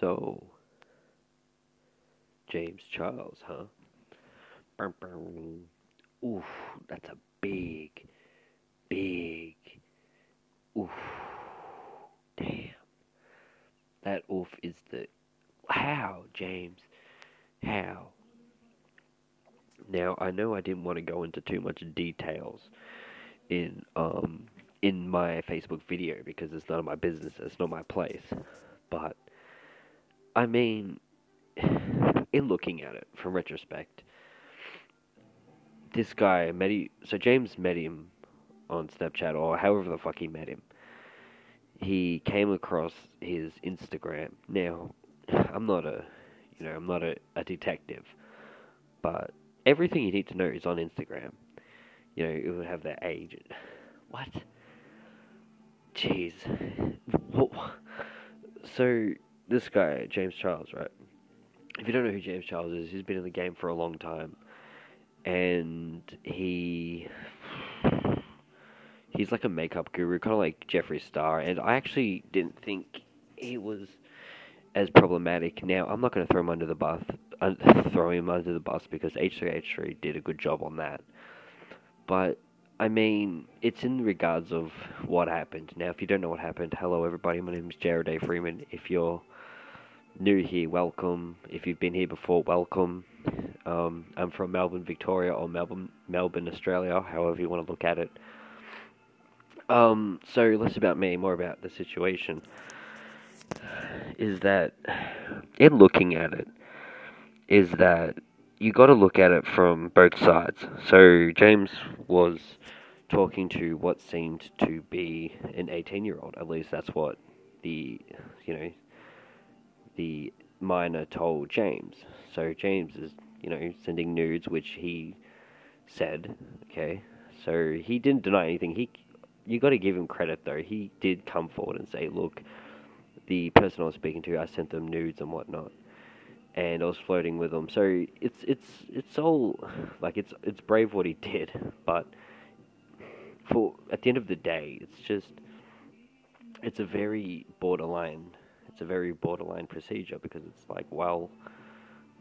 So, James Charles, huh? Oof, that's a big, big, oof, damn. That oof is the, how, James, how? Now, I know I didn't want to go into too much details in, um, in my Facebook video because it's none of my business, it's not my place. But, I mean, in looking at it from retrospect, this guy met he, so James met him on Snapchat or however the fuck he met him. He came across his Instagram. Now, I'm not a, you know, I'm not a, a detective, but everything you need to know is on Instagram. You know, it would have their age. What? Jeez. So this guy, James Charles, right? If you don't know who James Charles is, he's been in the game for a long time, and he he's like a makeup guru, kind of like Jeffree Star. And I actually didn't think he was as problematic. Now I'm not going to throw him under the bus, uh, throw him under the bus because H3H3 did a good job on that. But I mean, it's in regards of what happened. Now, if you don't know what happened, hello everybody. My name is Jarrod A. Freeman. If you're new here, welcome. If you've been here before, welcome. Um, I'm from Melbourne, Victoria, or Melbourne, Melbourne, Australia, however you want to look at it. Um, so less about me, more about the situation. Is that in looking at it, is that you got to look at it from both sides. So James was talking to what seemed to be an 18 year old. At least that's what the you know the miner told James. So James is you know sending nudes, which he said. Okay, so he didn't deny anything. He you got to give him credit though. He did come forward and say, look, the person I was speaking to, I sent them nudes and whatnot and I was flirting with them. So it's it's it's all like it's it's brave what he did, but for at the end of the day, it's just it's a very borderline. It's a very borderline procedure because it's like, well,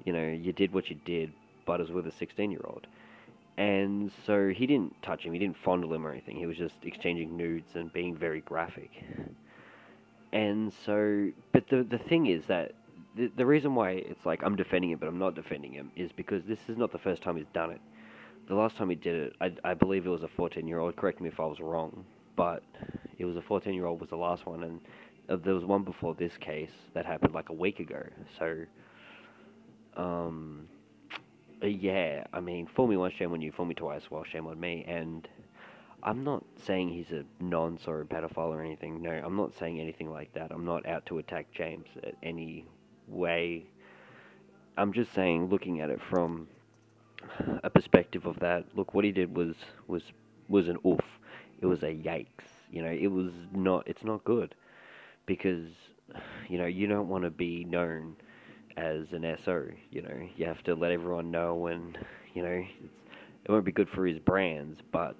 you know, you did what you did, but it was with a 16 year old. And so he didn't touch him, he didn't fondle him or anything. He was just exchanging nudes and being very graphic. And so, but the the thing is that the, the reason why it's like I'm defending him, but I'm not defending him, is because this is not the first time he's done it. The last time he did it, I, I believe it was a 14 year old. Correct me if I was wrong, but it was a 14 year old was the last one, and uh, there was one before this case that happened like a week ago. So, um, uh, yeah, I mean, fool me once, shame on you. Fool me twice, well, shame on me. And I'm not saying he's a nonce or a pedophile or anything. No, I'm not saying anything like that. I'm not out to attack James at any way. I'm just saying, looking at it from a perspective of that, look, what he did was was was an oof. It was a yikes. You know, it was not. It's not good because you know you don't want to be known as an SO. You know, you have to let everyone know, and you know, it won't be good for his brands. But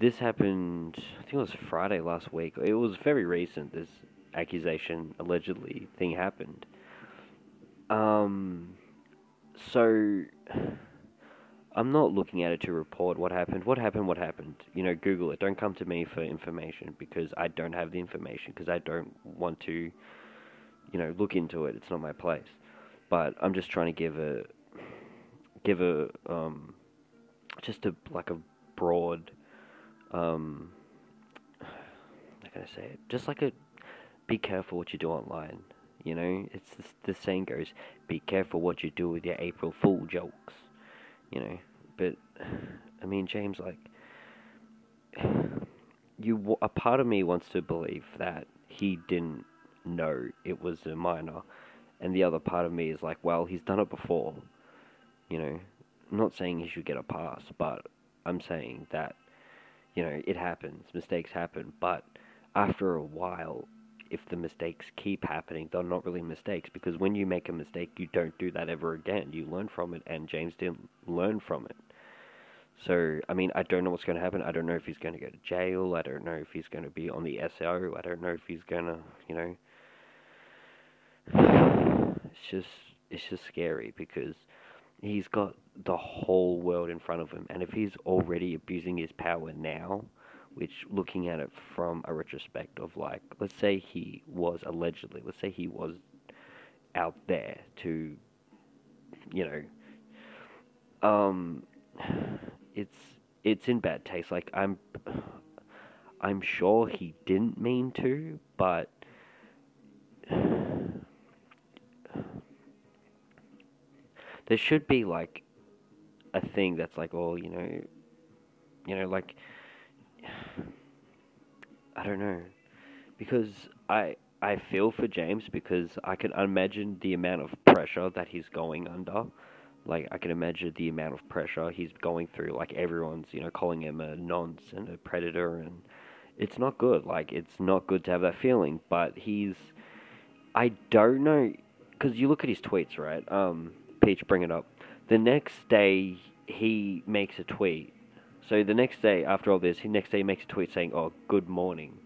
this happened. I think it was Friday last week. It was very recent. This accusation allegedly thing happened. Um, so I'm not looking at it to report what happened. What happened? What happened? You know, Google it. Don't come to me for information because I don't have the information because I don't want to, you know, look into it. It's not my place. But I'm just trying to give a give a um just a like a broad um how can I say it? Just like a be careful what you do online. You know, it's the, the saying goes, be careful what you do with your April Fool jokes. You know, but I mean, James, like, you a part of me wants to believe that he didn't know it was a minor, and the other part of me is like, well, he's done it before. You know, I'm not saying he should get a pass, but I'm saying that, you know, it happens, mistakes happen, but after a while, if the mistakes keep happening, they're not really mistakes because when you make a mistake, you don't do that ever again. You learn from it, and James didn't learn from it. So, I mean, I don't know what's going to happen. I don't know if he's going to go to jail. I don't know if he's going to be on the SO. I don't know if he's going to, you know, It's just it's just scary because he's got the whole world in front of him, and if he's already abusing his power now, which looking at it from a retrospect of like, let's say he was allegedly, let's say he was out there to, you know, um, it's it's in bad taste. Like I'm, I'm sure he didn't mean to, but. There should be like a thing that's like, oh, you know, you know, like I don't know, because I I feel for James because I can imagine the amount of pressure that he's going under. Like I can imagine the amount of pressure he's going through. Like everyone's, you know, calling him a nonce and a predator, and it's not good. Like it's not good to have that feeling. But he's, I don't know, because you look at his tweets, right? Um, Peach, bring it up. The next day he makes a tweet. So the next day after all this, he next day he makes a tweet saying, "Oh, good morning,"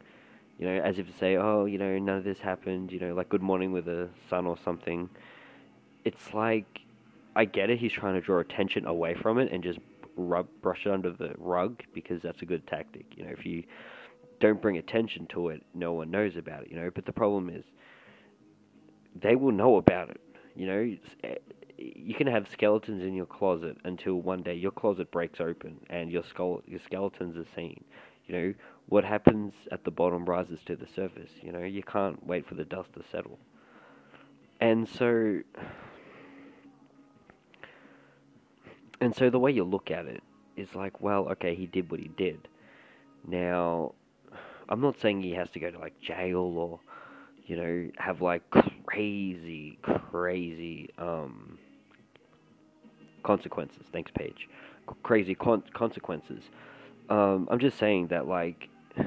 you know, as if to say, "Oh, you know, none of this happened," you know, like "Good morning" with a sun or something. It's like I get it. He's trying to draw attention away from it and just rub brush it under the rug because that's a good tactic. You know, if you don't bring attention to it, no one knows about it. You know, but the problem is they will know about it. You know, eh, you can have skeletons in your closet until one day your closet breaks open and your skull, your skeletons are seen. You know what happens at the bottom rises to the surface. You know you can't wait for the dust to settle. And so, and so the way you look at it is like, well, okay, he did what he did. Now, I'm not saying he has to go to like jail or, you know, have like crazy, crazy um, consequences. Thanks, Paige. Crazy con- consequences. Um, I'm just saying that, like,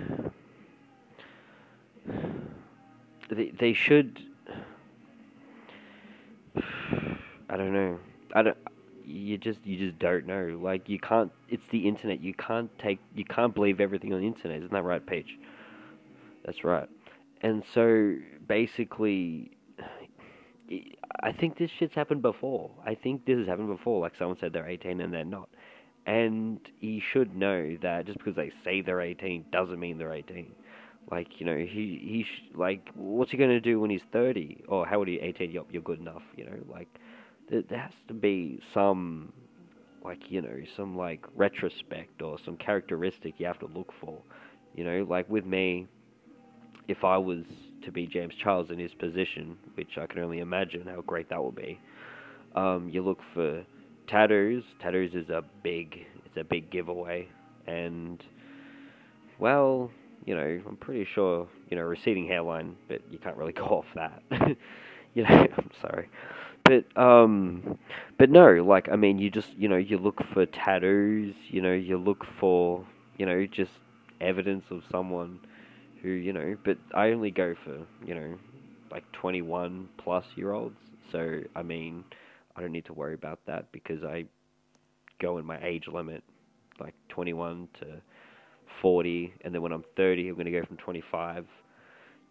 they they should. I don't know. I don't. You just you just don't know. Like you can't. It's the internet. You can't take. You can't believe everything on the internet. Isn't that right, Paige? That's right. And so basically, I think this shit's happened before. I think this has happened before. Like someone said they're 18 and they're not. And he should know that just because they say they're 18 doesn't mean they're 18. Like, you know, he, he sh- like, what's he going to do when he's 30? Or how old are you? 18? Yup, you're good enough, you know, like, there, there has to be some, like, you know, some, like, retrospect or some characteristic you have to look for. You know, like with me, if I was to be James Charles in his position, which I can only imagine how great that will be. Um, you look for tattoos. Tattoos is a big, it's a big giveaway, and well, you know, I'm pretty sure, you know, receding hairline, but you can't really go off that. you know, I'm sorry, but um, but no, like I mean, you just, you know, you look for tattoos. You know, you look for, you know, just evidence of someone who you know, but I only go for you know, like 21 plus year olds. So I mean, I don't need to worry about that because I go in my age limit, like 21 to 40, and then when I'm 30, I'm going to go from 25.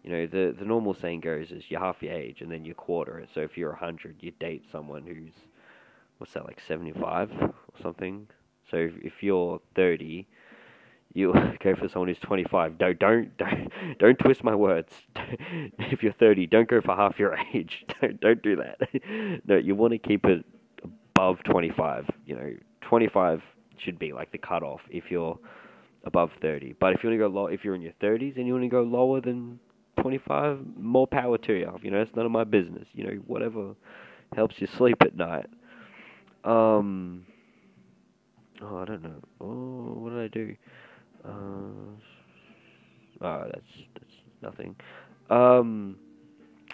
You know, the the normal saying goes is you're half your age and then you quarter it. So if you're 100, you date someone who's what's that like 75 or something. So if, if you're 30, you go for someone who's 25. No, don't, don't, don't twist my words. if you're 30, don't go for half your age. Don't, don't do that. No, you want to keep it above 25. You know, 25 should be like the cutoff if you're above 30. But if you want to go low, if you're in your 30s and you want to go lower than 25, more power to you. You know, it's none of my business. You know, whatever helps you sleep at night. Um. Oh, I don't know. Oh, what did I do? Uh, oh, that's that's nothing. Um,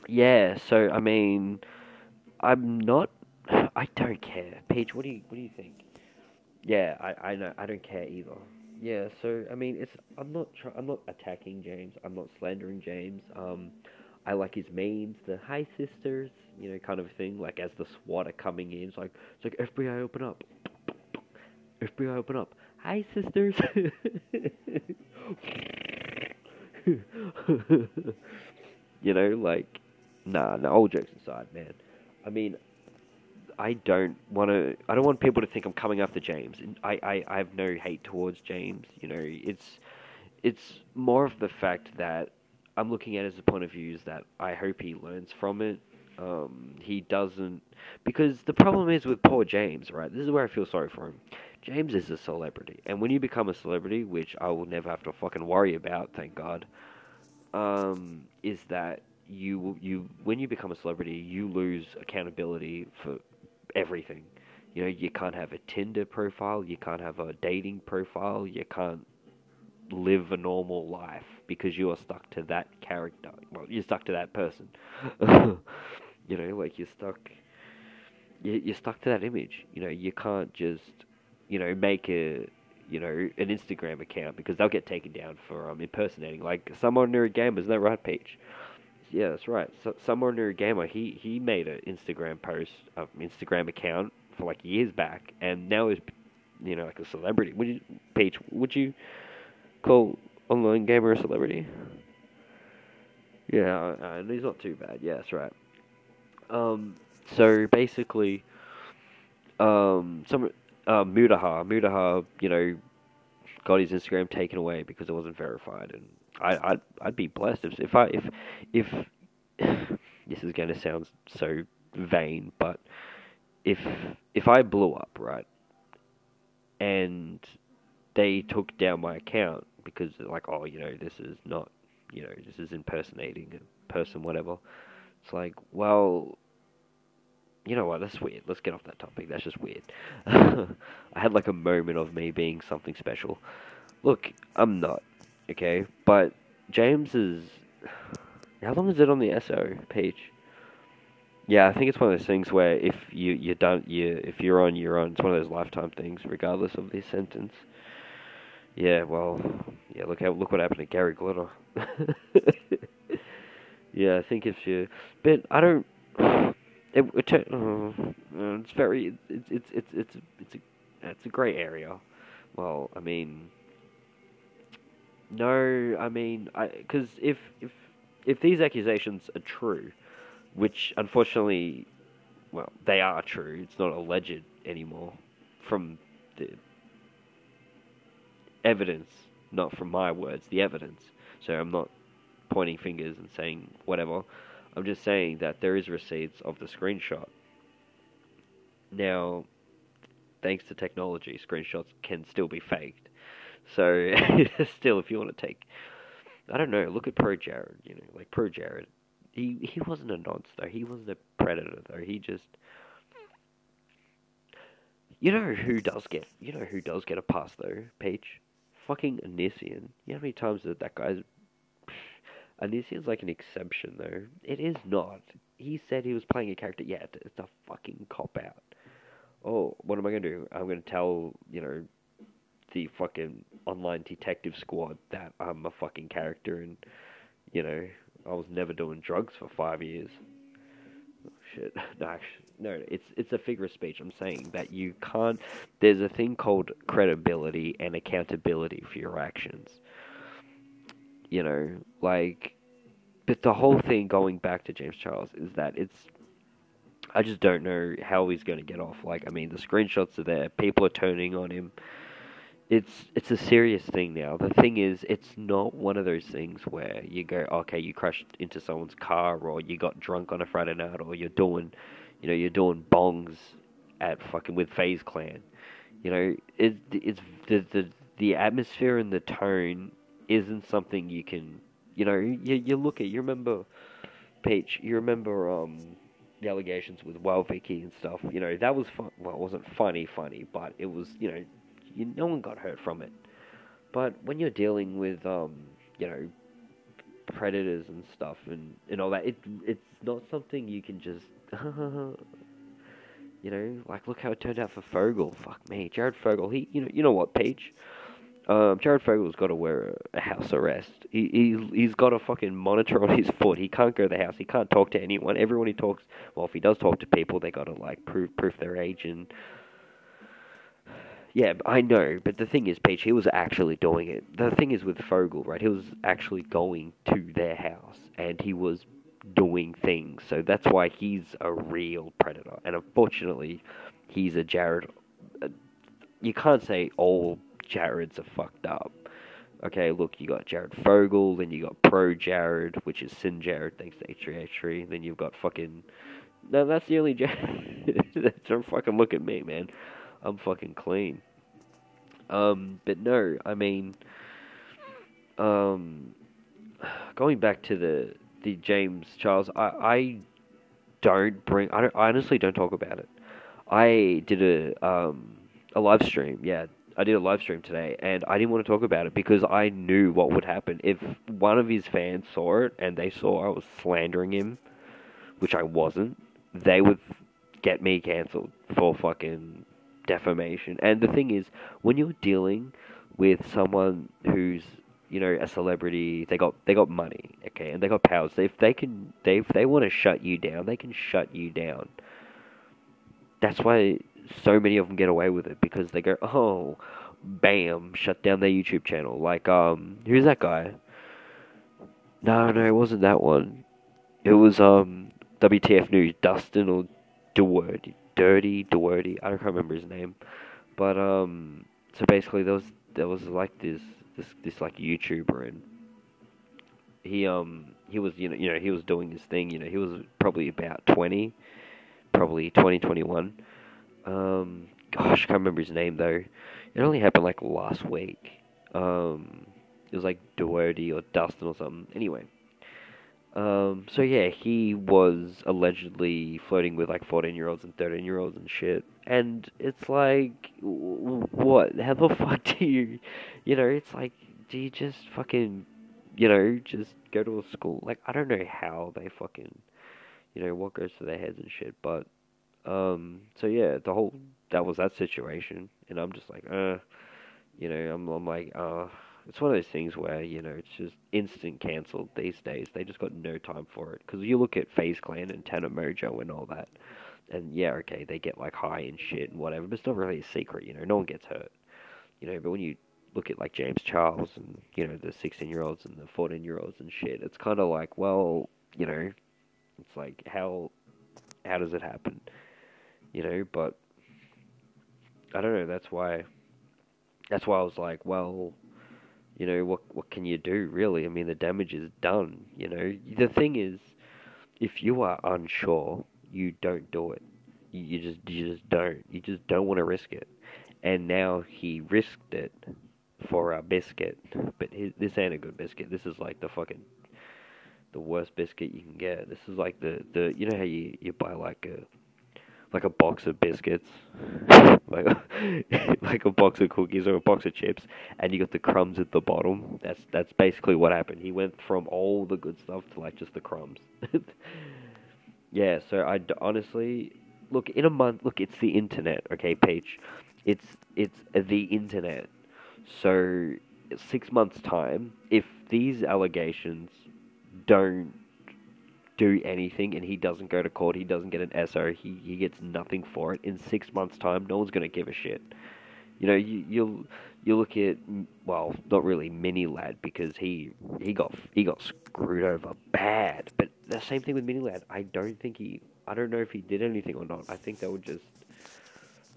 yeah. So I mean, I'm not. I don't care. Peach, what do you what do you think? Yeah, I I know I don't care either. Yeah. So I mean, it's I'm not I'm not attacking James. I'm not slandering James. Um, I like his memes, the "Hi sisters," you know, kind of thing. Like as the SWAT are coming in, it's like it's like FBI open up, FBI open up. Hi, sisters. you know, like, nah, no, all jokes aside, man. I mean, I don't want to. I don't want people to think I'm coming after James. I, I, I have no hate towards James. You know, it's it's more of the fact that I'm looking at it as a point of view is that I hope he learns from it. Um, he doesn't because the problem is with poor James, right? This is where I feel sorry for him. James is a celebrity, and when you become a celebrity, which I will never have to fucking worry about, thank God, um, is that you you when you become a celebrity, you lose accountability for everything. You know, you can't have a Tinder profile, you can't have a dating profile, you can't live a normal life because you are stuck to that character. Well, you're stuck to that person. you know, like you're stuck. You're stuck to that image. You know, you can't just, you know, make a, you know, an Instagram account because they'll get taken down for um, impersonating. Like some ordinary gamer, isn't that right, Peach? Yeah, that's right. So, some ordinary gamer, he he made an Instagram post, an Instagram account for like years back, and now he's, you know, like a celebrity. Would you, Peach? Would you call online gamer a celebrity? Yeah, uh, he's not too bad. Yeah, that's right. Um, so basically, um, some uh, Mutahar, Mutahar, you know, got his Instagram taken away because it wasn't verified, and I, I'd, I'd be blessed if, if I, if, if this is going to sound so vain, but if, if I blew up, right, and they took down my account because like, oh, you know, this is not, you know, this is impersonating a person, whatever. It's like, well, you know what? That's weird. Let's get off that topic. That's just weird. I had like a moment of me being something special. Look, I'm not, okay? But James is. How long is it on the SO page? Yeah, I think it's one of those things where if you you don't you if you're on you're on. It's one of those lifetime things, regardless of the sentence. Yeah, well, yeah. Look how look what happened to Gary Glitter. yeah, I think if you, but I don't. It, it uh, it's very it's it's it's it's it's a it's a grey area. Well, I mean, no, I mean, I because if if if these accusations are true, which unfortunately, well, they are true. It's not alleged anymore from the evidence, not from my words, the evidence. So I'm not pointing fingers and saying whatever. I'm just saying that there is receipts of the screenshot. Now, thanks to technology, screenshots can still be faked. So, still, if you want to take, I don't know, look at Pro Jared. You know, like Pro Jared, he he wasn't a nonce though. He wasn't a predator though. He just, you know who does get, you know who does get a pass though, Peach fucking Onision. You know how many times that that guy's. Onision's like an exception, though. It is not. He said he was playing a character. Yeah, it's a fucking cop out. Oh, what am I to do? I'm to tell, you know, the fucking online detective squad that I'm a fucking character and, you know, I was never doing drugs for five years. Oh, shit. No, actually, no, it's it's a figure of speech. I'm saying that you can't. There's a thing called credibility and accountability for your actions. You know, like, but the whole thing going back to James Charles is that it's. I just don't know how he's going to get off. Like, I mean, the screenshots are there. People are turning on him. It's it's a serious thing now. The thing is, it's not one of those things where you go, okay, you crashed into someone's car, or you got drunk on a Friday night, or you're doing you know, you're doing bongs at fucking with FaZe Clan. You know, it, it's the the the atmosphere and the tone isn't something you can. You know, you you look at you remember, Peach. You remember um the allegations with Wild Vicky and stuff. You know, that was fun. Well, it wasn't funny, funny, but it was. You know, you, no one got hurt from it. But when you're dealing with um, you know, predators and stuff and, and all that. It it's not something you can just you know, like look how it turned out for Fogle. Fuck me, Jared Fogle. He, you know, you know what, Peach? Um, Jared Fogle's got to wear a, house arrest. He, he's he's got a fucking monitor on his foot. He can't go to the house. He can't talk to anyone. Everyone he talks, well, if he does talk to people, they got to like prove prove their age and yeah, I know, but the thing is, Peach, he was actually doing it. The thing is with Fogle, right? He was actually going to their house, and he was doing things. So that's why he's a real predator. And unfortunately, he's a Jared. Uh, you can't say all Jareds are fucked up. Okay, look, you got Jared Fogle, then you got Pro Jared, which is Sin Jared, thanks to H3H3. Then you've got fucking. No, that's the only Jared. Don't fucking look at me, man. I'm fucking clean. Um, but no, I mean, um, going back to the the James Charles, I I don't bring. I, don't, I honestly don't talk about it. I did a um a live stream. Yeah, I did a live stream today, and I didn't want to talk about it because I knew what would happen if one of his fans saw it and they saw I was slandering him, which I wasn't. They would get me cancelled for fucking defamation. And the thing is, when you're dealing with someone who's you know a celebrity, they got they got money, okay, and they got powers. If they can, they if they want to shut you down, they can shut you down. That's why so many of them get away with it because they go, oh, bam, shut down their YouTube channel. Like, um, who's that guy? No, no, it wasn't that one. It was um WTF News, Dustin or Deward, Dirty Deward. I don't remember his name, but um, so basically there was there was like this this this like YouTuber and he um he was you know you know he was doing his thing you know he was probably about 20 probably 2021 um, gosh, I can't remember his name though. It only happened like last week. Um, it was like Doherty or Dustin or something. Anyway. Um, so yeah, he was allegedly flirting with like 14 year olds and 13 year olds and shit. And it's like, what? How the fuck do you, you know, it's like, do you just fucking, you know, just go to a school? Like, I don't know how they fucking, you know, what goes to their heads and shit, but um, so yeah, the whole that was that situation, and I'm just like, uh, you know, I'm I'm like, uh, it's one of those things where you know it's just instant cancelled these days. They just got no time for it because you look at FaZe Clan and Tana Mongeau and all that, and yeah, okay, they get like high and shit and whatever, but it's not really a secret, you know. No one gets hurt, you know. But when you look at like James Charles and you know the 16 year olds and the 14 year olds and shit, it's kind of like, well, you know, it's like how how does it happen? You know, but I don't know, that's why that's why I was like, well, you know, what what can you do really? I mean, the damage is done, you know. The thing is if you are unsure, you don't do it. You, you just you just don't. You just don't want to risk it. And now he risked it for a biscuit, but his, this ain't a good biscuit. This is like the fucking the worst biscuit you can get. This is like the the you know how you you buy like a like a box of biscuits, like like a box of cookies or a box of chips, and you got the crumbs at the bottom. That's that's basically what happened. He went from all the good stuff to like just the crumbs. yeah, so I honestly look in a month. Look, it's the internet, okay, Peach. It's it's the internet. So six months time, if these allegations don't do anything and he doesn't go to court, he doesn't get an SO, he, he gets nothing for it. In six months' time, no one's going to give a shit. You know, you, you'll you look at well, not really MiniLadd because he he got he got screwed over bad. But the same thing with MiniLadd. I don't think he. I don't know if he did anything or not. I think they were just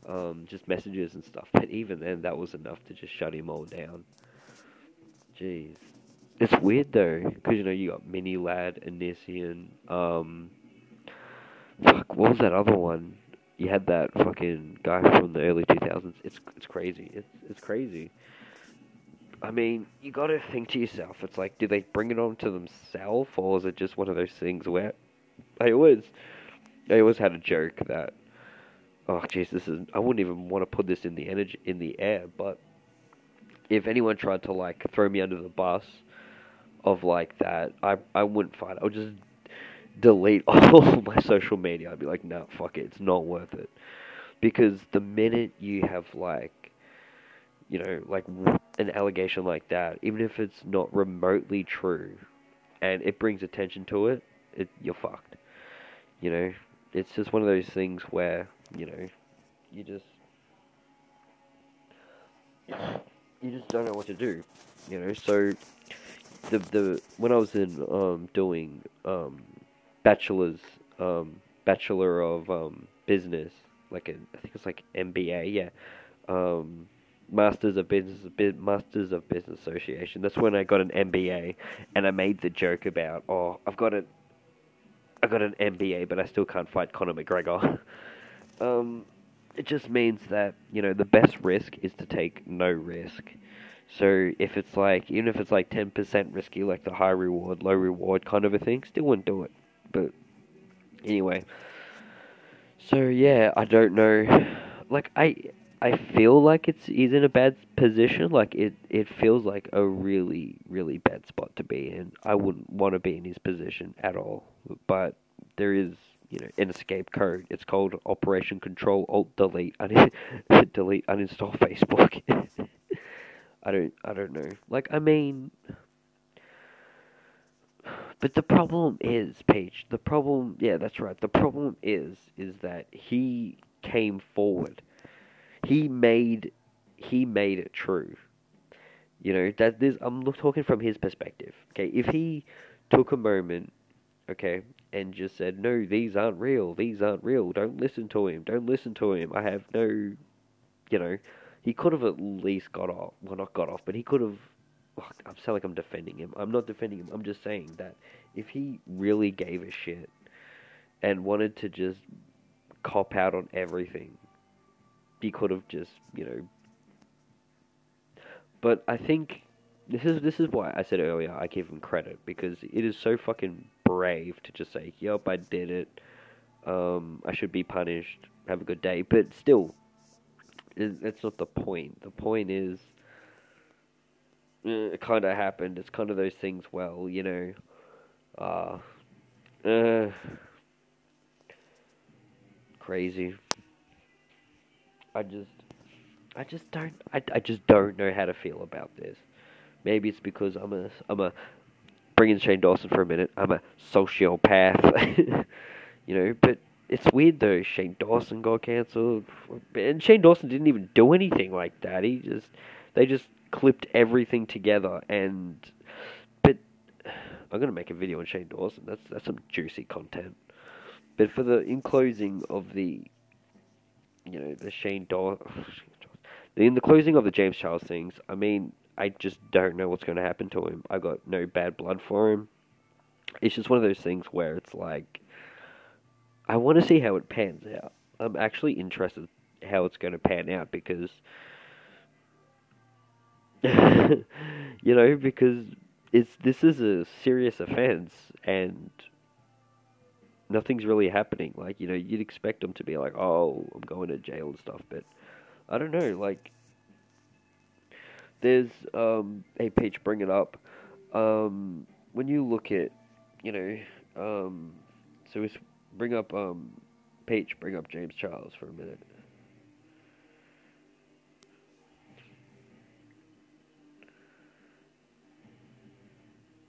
um, just messages and stuff. But even then, that was enough to just shut him all down. Jeez. It's weird though, because you know you got MiniLadd, Onision, um, fuck, what was that other one? You had that fucking guy from the early 2000s. It's it's crazy. It's it's crazy. I mean, you got to think to yourself. It's like, do they bring it on to themselves, or is it just one of those things where I always, I always had a joke that, oh jeez, this is. I wouldn't even want to put this in the energy in the air, but if anyone tried to like throw me under the bus of like that, I I wouldn't fight. I would just delete all my social media. I'd be like, no, fuck it, it's not worth it. Because the minute you have like, you know, like an allegation like that, even if it's not remotely true, and it brings attention to it, it you're fucked. You know, it's just one of those things where you know, you just you just don't know what to do. You know, so the the when I was in um doing um bachelor's um, bachelor of um, business, like a, I think it's like MBA, yeah. Um, Masters of Business, Masters of Business Association. That's when I got an MBA, and I made the joke about, oh, I've got a, I got an MBA, but I still can't fight Conor McGregor. um, it just means that you know the best risk is to take no risk. So if it's like even if it's like ten percent risky, like the high reward, low reward kind of a thing, still wouldn't do it. But anyway, so yeah, I don't know. Like I I feel like it's he's in a bad position. Like it, it feels like a really, really bad spot to be in. I wouldn't want to be in his position at all. But there is, you know, an escape code. It's called Operation Control Alt Delete. Un- delete uninstall Facebook. I don't, I don't know. Like I mean, but the problem is, Peach. The problem, yeah, that's right. The problem is, is that he came forward he made he made it true. You know that this I'm talking from his perspective. Okay, if he took a moment, okay, and just said, "No, these aren't real. These aren't real. Don't listen to him. Don't listen to him. I have no," you know, he could have at least got off. Well, not got off, but he could have. Oh, I'm sound like I'm defending him. I'm not defending him. I'm just saying that if he really gave a shit and wanted to just cop out on everything he could have just, you know. But I think this is this is why I said earlier I give him credit because it is so fucking brave to just say, "Yep, I did it. Um, I should be punished. Have a good day." But still, that's not the point. The point is, uh, it kind of happened. It's kind of those things. Well, you know, uh, uh, crazy. I just, I just don't, I, I just don't know how to feel about this. Maybe it's because I'm a, I'm a, bringing Shane Dawson for a minute. I'm a sociopath, you know. But it's weird though. Shane Dawson got cancelled, and Shane Dawson didn't even do anything like that. He just, they just clipped everything together, and, but I'm gonna make a video on Shane Dawson. That's that's some juicy content. But for the in closing of the you know, the Shane Dawson. In the closing of the James Charles things, I mean, I just don't know what's going to happen to him. I got no bad blood for him. It's just one of those things where it's like, I want to see how it pans out. I'm actually interested how it's going to pan out because, you know, because it's this is a serious offense and nothing's really happening. Like, you know, you'd expect them to be like, oh, I'm going to jail and stuff, but I don't know. Like, there's, um, hey, Peach, bring it up. Um, when you look at, you know, um, so let's bring up, um, Peach, bring up James Charles for a minute.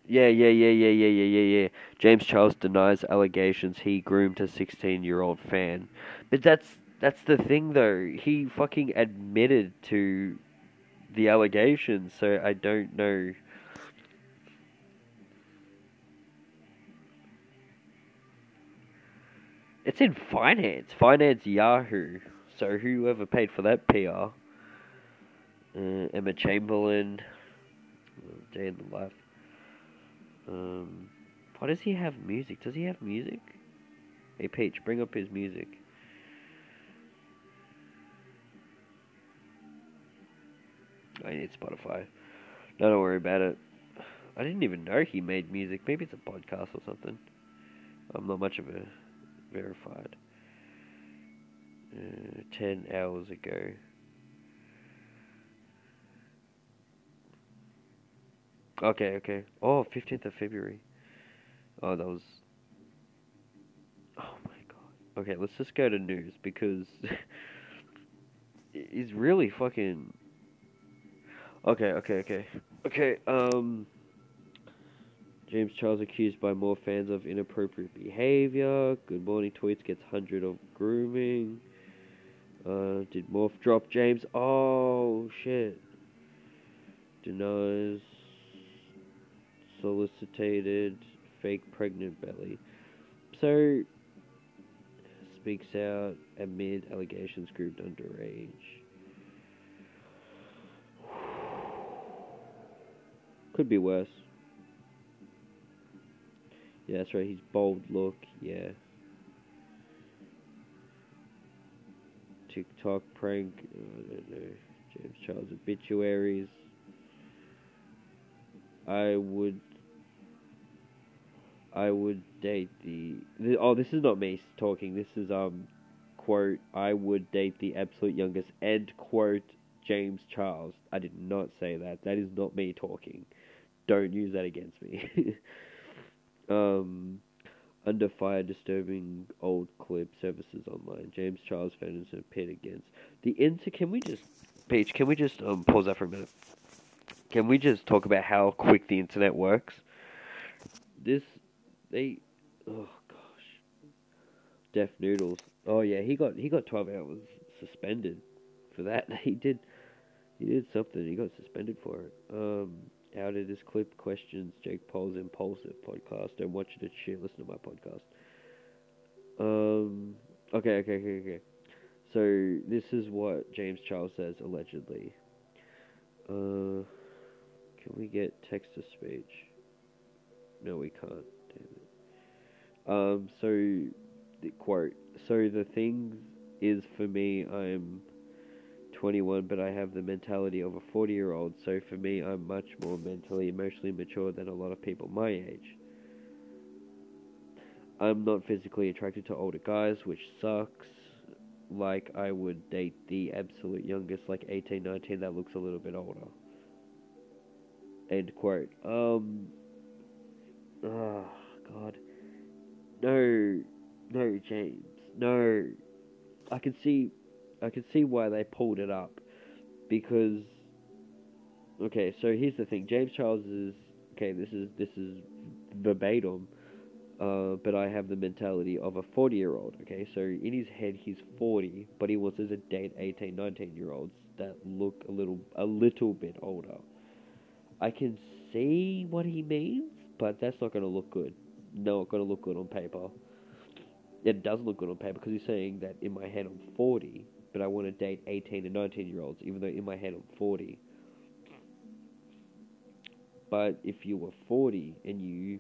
Yeah, yeah, yeah, yeah, yeah, yeah, yeah, yeah. James Charles denies allegations he groomed a 16-year-old fan. But that's that's the thing though. He fucking admitted to the allegations, so I don't know. It's in finance, finance Yahoo. So whoever paid for that PR, uh, Emma Chamberlain, Day in the Life. Um, why does he have music? Does he have music? Hey, Peach, bring up his music. I need Spotify. No, don't worry about it. I didn't even know he made music. Maybe it's a podcast or something. I'm not much of a verified. Uh, ten hours ago. Okay, okay. Oh, 15th of February. Oh, that was. Oh my god. Okay, let's just go to news because. he's really fucking. Okay, okay, okay. Okay, um. James Charles accused by more fans of inappropriate behavior. Good morning tweets gets 100 of grooming. Uh, did Morphe drop James? Oh, shit. Denies solicited fake pregnant belly. so speaks out amid allegations grouped underage. Could be worse. Yeah, that's right. He's bold look. Yeah. TikTok prank. I don't know. James Charles obituaries. I would. I would date the, the. Oh, this is not me talking. This is um, quote. I would date the absolute youngest. End quote. James Charles. I did not say that. That is not me talking. Don't use that against me. um, under fire, disturbing old clip services online. James Charles a pit against the inter. Can we just, Paige? Can we just um pause that for a minute? Can we just talk about how quick the internet works? This, they, oh gosh, Def Noodles. Oh yeah, he got he got twelve hours suspended for that. He did, he did something. He got suspended for it. Um, out of this clip questions Jake Paul's impulsive podcast. Don't watch it shit. Listen to my podcast. Um. Okay. Okay. Okay. Okay. So this is what James Charles says allegedly. Uh, can we get text to speech? No, we can't. Damn it. Um. So the quote. So the thing is for me, I'm 21, but I have the mentality of a 40 year old, so for me, I'm much more mentally, emotionally mature than a lot of people my age. I'm not physically attracted to older guys, which sucks. Like, I would date the absolute youngest, like 18, 19, that looks a little bit older. End quote. Um. Oh, God. No. No, James. No. I can see I can see why they pulled it up because okay, so here's the thing. James Charles is okay. This is this is verbatim, uh, but I have the mentality of a 40 year old. Okay, so in his head he's 40, but he wants to date 18, 19 year olds that look a little a little bit older. I can see what he means, but that's not going to look good. Not going to look good on paper. It does look good on paper because he's saying that in my head I'm 40, but I want to date 18 and 19 year olds, even though in my head I'm 40. But if you were 40 and you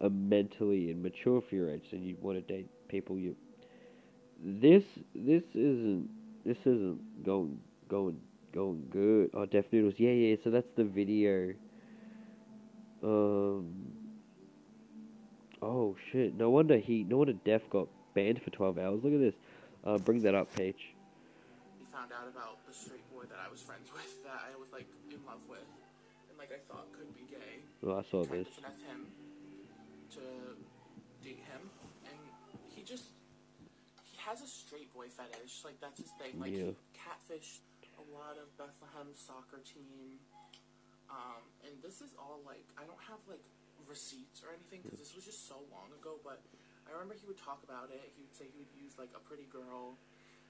are mentally and mature for your age, and you'd want to date people you, this this isn't this isn't going going going good. Oh, Def Noodles, yeah, yeah. So that's the video. Um. Oh shit! No wonder he. No wonder Def got banned for 12 hours. Look at this. Uh, bring that up, Paige. He found out about the straight boy that I was friends with, that I was like in love with, and like I thought could be gay. Oh, I saw this. to finesse him to date him, and he just he has a straight boy fetish. Like that's his thing. Like Yeah. he catfished a lot of Bethlehem's soccer team. Um, and this is all like I don't have like receipts or anything because this was just so long ago. But I remember he would talk about it. He would say he would use like a pretty girl,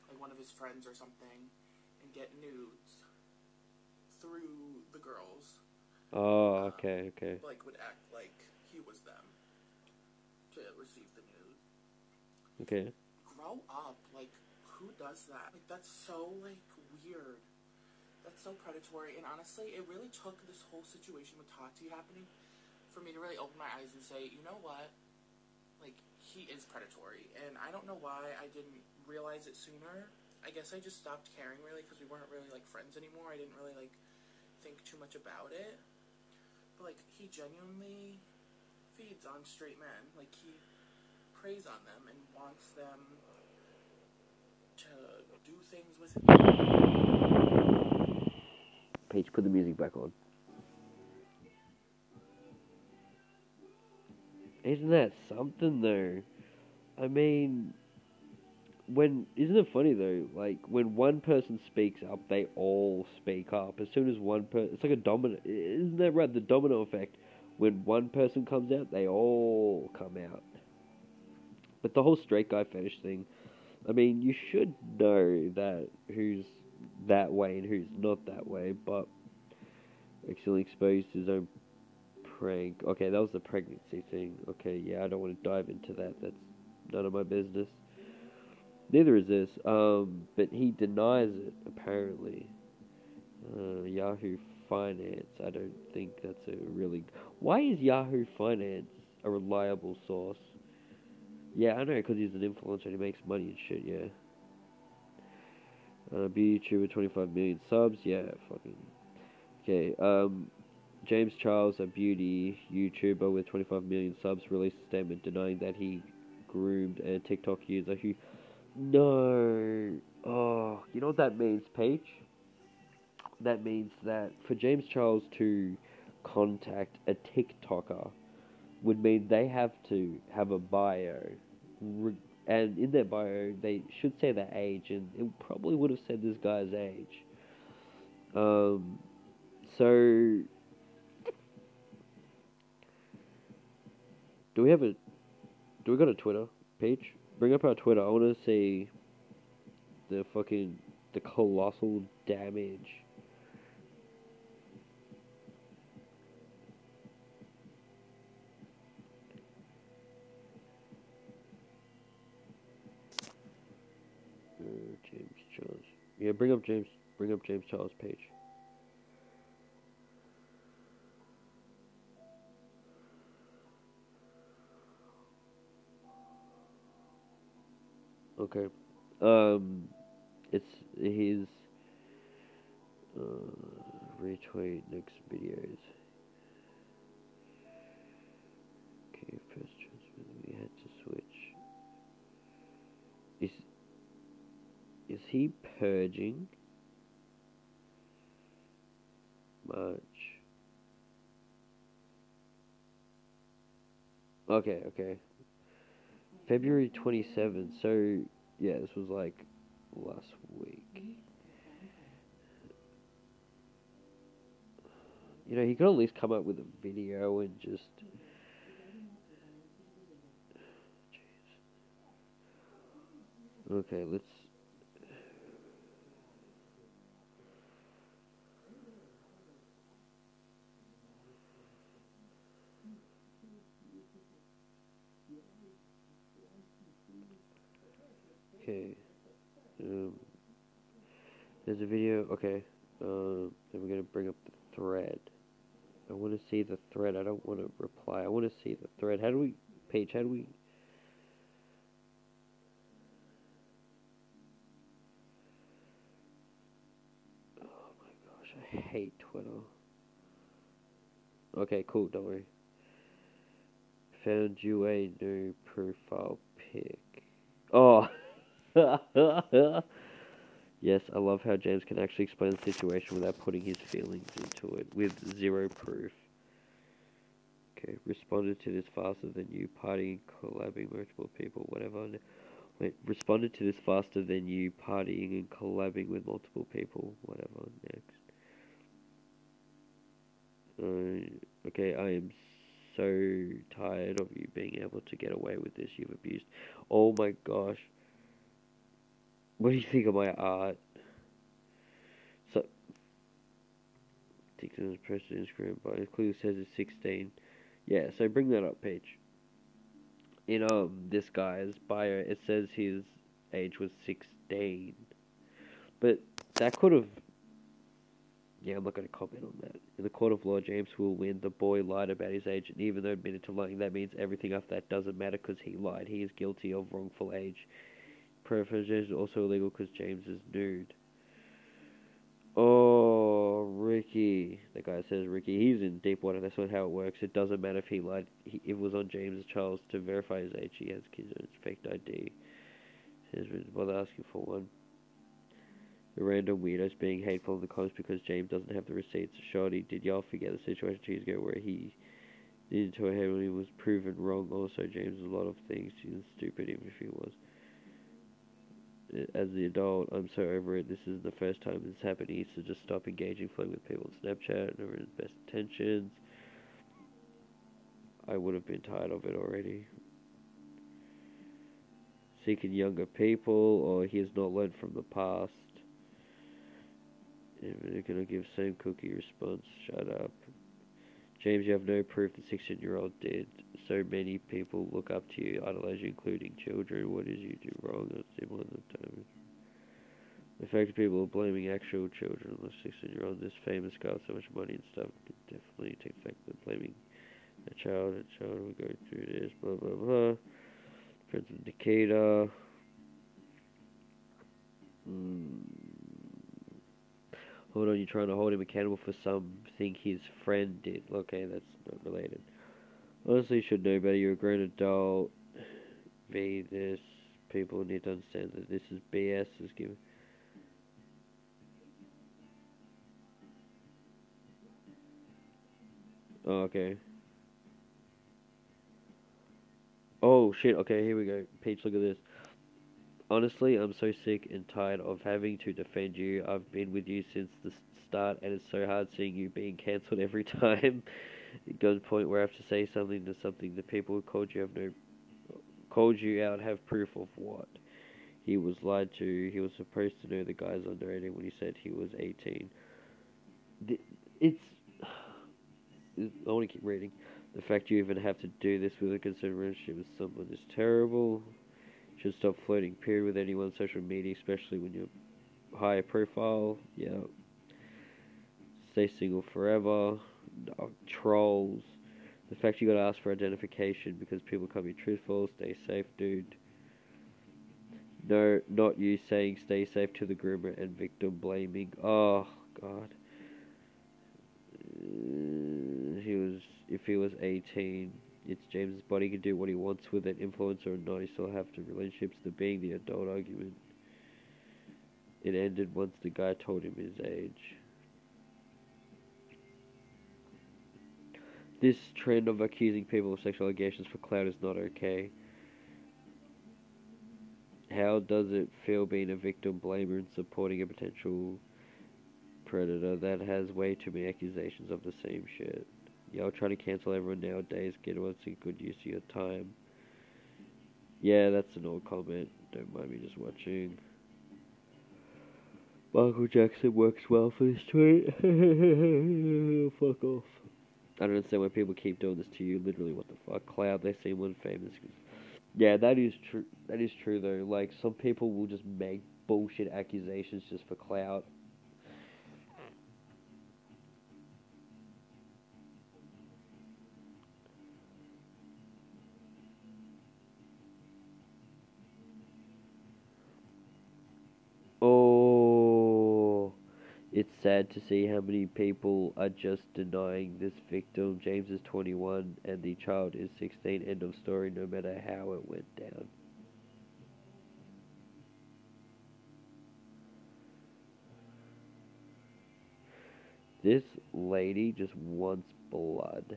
like one of his friends or something, and get nudes through the girls. Oh, um, okay, okay. Like would act like he was them to receive the nude. Okay. Grow up. Like who does that? Like that's so like weird. That's so predatory. And honestly, it really took this whole situation with Tati happening for me to really open my eyes and say, you know what? Like he is predatory, and I don't know why I didn't realize it sooner. I guess I just stopped caring really because we weren't really like friends anymore. I didn't really like think too much about it. But like he genuinely feeds on straight men. Like he preys on them and wants them to do things with him. Paige, put the music back on. Isn't that something though? I mean, when isn't it funny though? Like when one person speaks up, they all speak up. As soon as one person, it's like a domino. Isn't that right? The domino effect. When one person comes out, they all come out. But the whole straight guy fetish thing. I mean, you should know that who's that way and who's not that way, but accidentally exposed his own prank. Okay, that was the pregnancy thing. Okay, yeah, I don't want to dive into that. That's none of my business. Neither is this. Um, but he denies it apparently. Uh, Yahoo Finance. I don't think that's a really. Why is Yahoo Finance a reliable source? Yeah, I know because he's an influencer and he makes money and shit. Yeah. Uh, be YouTuber, 25 million subs. Yeah, fucking. Okay. Um, James Charles, a beauty YouTuber with 25 million subs, released a statement denying that he groomed a TikTok user who. No. Oh, you know what that means, Paige? That means that for James Charles to contact a TikToker would mean they have to have a bio. And in their bio, they should say their age, and it probably would have said this guy's age. Um, so Do we have a? Do we got a Twitter page? Bring up our Twitter. I want to see the fucking the colossal damage. Uh, James Charles. Yeah, bring up James. Bring up James Charles page. Okay. Um, it's his uh, retweet next videos. Okay, first transfer. We had to switch. Is is he purging? March. Okay, okay. February 27th. So, yeah, this was like last week. You know, he could at least come up with a video and just. Okay, let's. Okay. Um, there's a video. Okay. Uh, then we're gonna bring up the thread. I want to see the thread. I don't want to reply. I want to see the thread. How do we, Paige? How do we? Oh my gosh, I hate Twitter. Okay, cool. Don't worry. Found you a new profile pic. Oh. yes, I love how James can actually explain the situation without putting his feelings into it, with zero proof. Okay, responded to this faster than you, partying, collabing, with multiple people, whatever. Wait, responded to this faster than you, partying and collabing with multiple people, whatever. Next. Uh, okay, I am so tired of you being able to get away with this. You've abused. Oh my gosh. What do you think of my art? So, TikTok is pressed Instagram, but it clearly says it's 16. Yeah, so bring that up, Paige. In um this guy's bio, it says his age was 16, but that could have. Yeah, I'm not going to comment on that. In the court of law, James will win. The boy lied about his age, and even though admitted to lying, that means everything after that doesn't matter because he lied. He is guilty of wrongful age. Preference is also illegal because James is nude. Oh, Ricky. The guy says Ricky. He's in deep water. That's not how it works. It doesn't matter if he lied. He, it was on James Charles to verify his age. He has kids on his fake ID. Bother asking for one. The random weirdos being hateful in the comments because James doesn't have the receipts. Shoddy, did y'all forget the situation two years ago where he did into a he was proven wrong? Also, James a lot of things. He's stupid even if he was Uh, as the adult, I'm so over it. This is the first time this happened. He needs to just stop engaging flirting with people on Snapchat, never his best intentions. I would have been tired of it already. Seeking younger people, or he has not learned from the past. And they're gonna give same cookie response. Shut up. James, you have no proof the 16 year old did. So many people look up to you, idolize you, including children. What did you do wrong or similar? The fact that people are blaming actual children on the 16 year old, this famous guy with so much money and stuff, could definitely take effect of blaming a child. A child will go through this, blah, blah, blah. Friends with Nikita. Mm. Hold on, you're trying to hold him accountable for something his friend did. Okay, that's not related. Honestly, you should know better. You're a grown adult. Be this. People need to understand that this is BS. Is given. Oh, okay. Oh shit, okay, here we go. Peach, look at this. Honestly, I'm so sick and tired of having to defend you. I've been with you since the start, and it's so hard seeing you being cancelled every time. it goes to a point where I have to say something to something. The people who called you have no called you out have proof of what he was lied to. He was supposed to know the guy's under 18 when he said he was 18. It's I want to keep reading. The fact you even have to do this with a consideration with someone is terrible. Should stop flirting, period, with anyone on social media, especially when you're higher profile. Yeah. Stay single forever. No, trolls. The fact you gotta ask for identification because people can't be truthful. Stay safe, dude. No, not you saying stay safe to the groomer and victim blaming. Oh, God. Uh, he was if he was 18 it's James's body can do what he wants with it influencer or not he still have to relationships the being the adult argument. It ended once the guy told him his age. This trend of accusing people of sexual allegations for clout is not okay. How does it feel being a victim blamer and supporting a potential predator? That has way too many accusations of the same shit. Y'all try to cancel everyone nowadays, get what's a good use of your time. Yeah, that's an old comment. Don't mind me just watching. Michael Jackson works well for this tweet. fuck off. I don't understand why people keep doing this to you. Literally, what the fuck? Cloud, they seem unfamous. Yeah, that is true. That is true though. Like some people will just make bullshit accusations just for clout. To see how many people are just denying this victim. James is 21 and the child is 16. End of story, no matter how it went down. This lady just wants blood.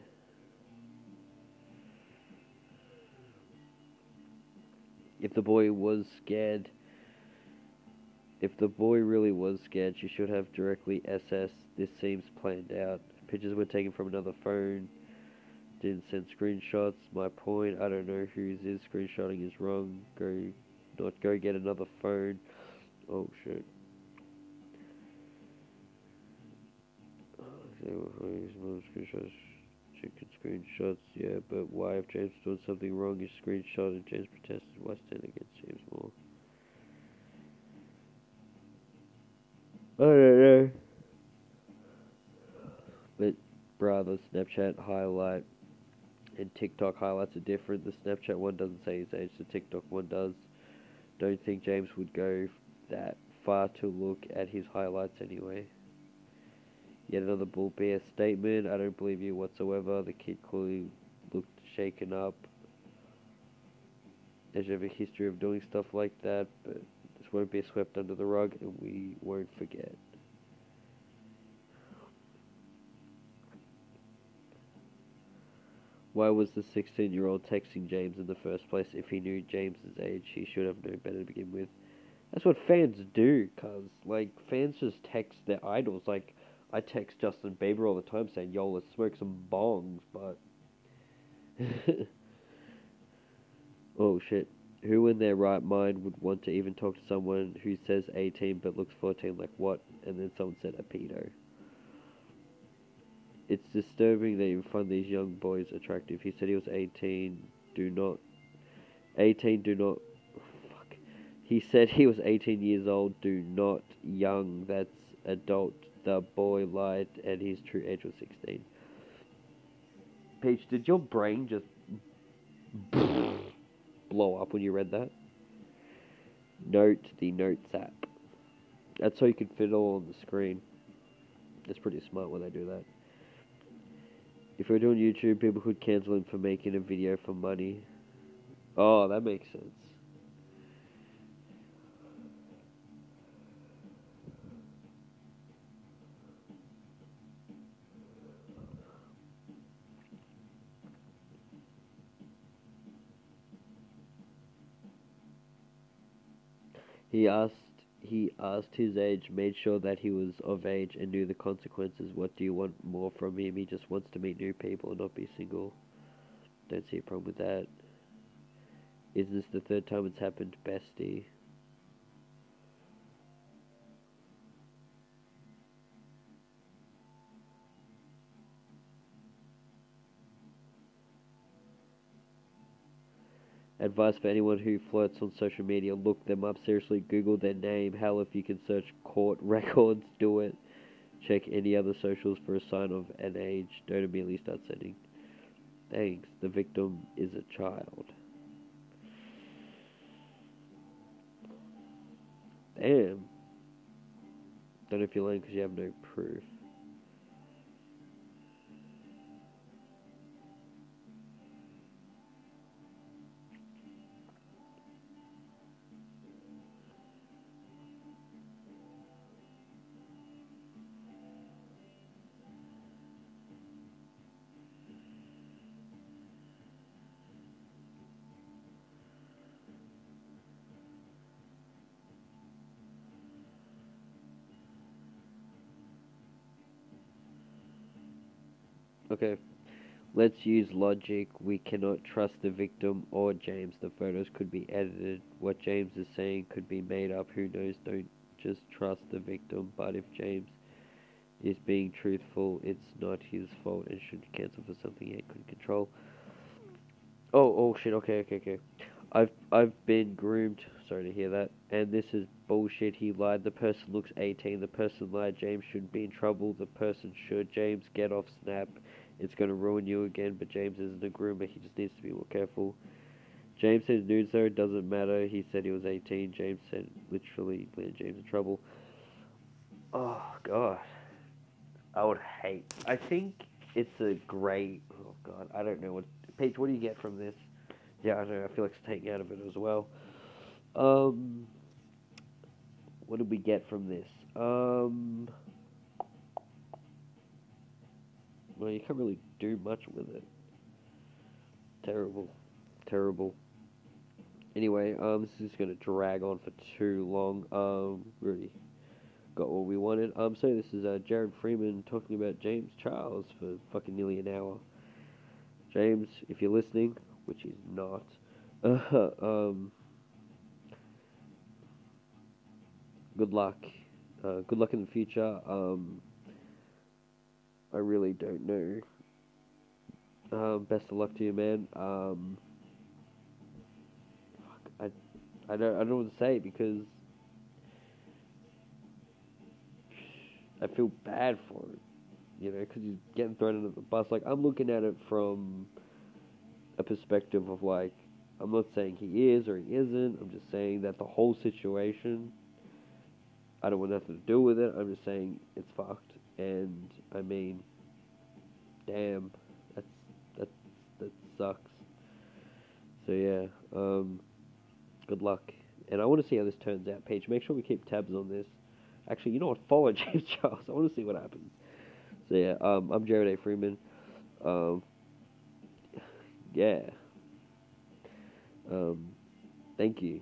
If the boy was scared if the boy really was scared, she should have directly SS. This seems planned out. Pictures were taken from another phone. Didn't send screenshots. My point, I don't know whose is. Screenshotting is wrong. Go, not go get another phone. Oh shit. Oh, screenshots, chicken screenshots, yeah, but why if James doing something wrong, you screenshot and James protested, why stand against James more? I don't know. But, the Snapchat highlight and TikTok highlights are different. The Snapchat one doesn't say his age, the TikTok one does. Don't think James would go that far to look at his highlights anyway. Yet another bull BS statement. I don't believe you whatsoever. The kid clearly looked shaken up. Have a history of doing stuff like that, but won't be swept under the rug and we won't forget. Why was the 16 year old texting James in the first place? If he knew James's age, he should have known better to begin with. That's what fans do, cuz. Like, fans just text their idols. Like, I text Justin Bieber all the time saying, yo, let's smoke some bongs, but. oh shit who in their right mind would want to even talk to someone who says 18 but looks 14 like what? And then someone said a pedo. it's disturbing that you find these young boys attractive. He said he was 18. Do not. 18. Do not. Fuck. He said he was 18 years old. Do not young. That's adult. The boy lied, and his true age was 16. Peach, did your brain just blow up when you read that? Note the Notes app. That's how you can fit it all on the screen. That's pretty smart when they do that. If we are doing YouTube, people could cancel him for making a video for money. Oh, that makes sense. He asked he asked his age, made sure that he was of age and knew the consequences. What do you want more from him? He just wants to meet new people and not be single. Don't see a problem with that. Is this the third time it's happened, bestie? Advice for anyone who flirts on social media, look them up. Seriously, Google their name. Hell, if you can search court records, do it. Check any other socials for a sign of an age. Don't immediately start sending. Thanks. The victim is a child. Damn. Don't know if you're lying because you have no proof. Okay. Let's use logic. We cannot trust the victim or James. The photos could be edited. What James is saying could be made up. Who knows? Don't just trust the victim. But if James is being truthful, it's not his fault and should cancel for something he couldn't control. Oh, oh shit. Okay, okay, okay. I've I've been groomed. Sorry to hear that. And this is bullshit. He lied. The person looks 18. The person lied. James should be in trouble. The person should. James, get off Snap. It's going to ruin you again. But James isn't a groomer. He just needs to be more careful. James says nudes though. It doesn't matter. He said he was 18. James said literally landed James in trouble. Oh god. I would hate. I think it's a great. Oh god. I don't know what. Paige, what do you get from this? Yeah, I know. I feel like it's taking out of it as well. Um, what did we get from this? Um, well, you can't really do much with it. Terrible, terrible. Anyway, um, this is gonna drag on for too long. Um, really got what we wanted. Um, so this is uh, Jarrod Freeman talking about James Charles for fucking nearly an hour. James, if you're listening, which he's not, uh, um, good luck. Uh, good luck in the future. Um, I really don't know. Um, best of luck to you, man. Um, I, I don't, I don't know what to say because I feel bad for it. You know, because he's getting thrown under the bus. Like I'm looking at it from a perspective of like, I'm not saying he is or he isn't. I'm just saying that the whole situation I don't want nothing to do with it. I'm just saying it's fucked. And I mean, damn, that's that that sucks. So yeah, um, good luck. And I want to see how this turns out. Paige, make sure we keep tabs on this. Actually, you know what? Follow James Charles. I want to see what happens. So yeah, um, I'm Jarrod A. Freeman. Um, yeah. Um, thank you.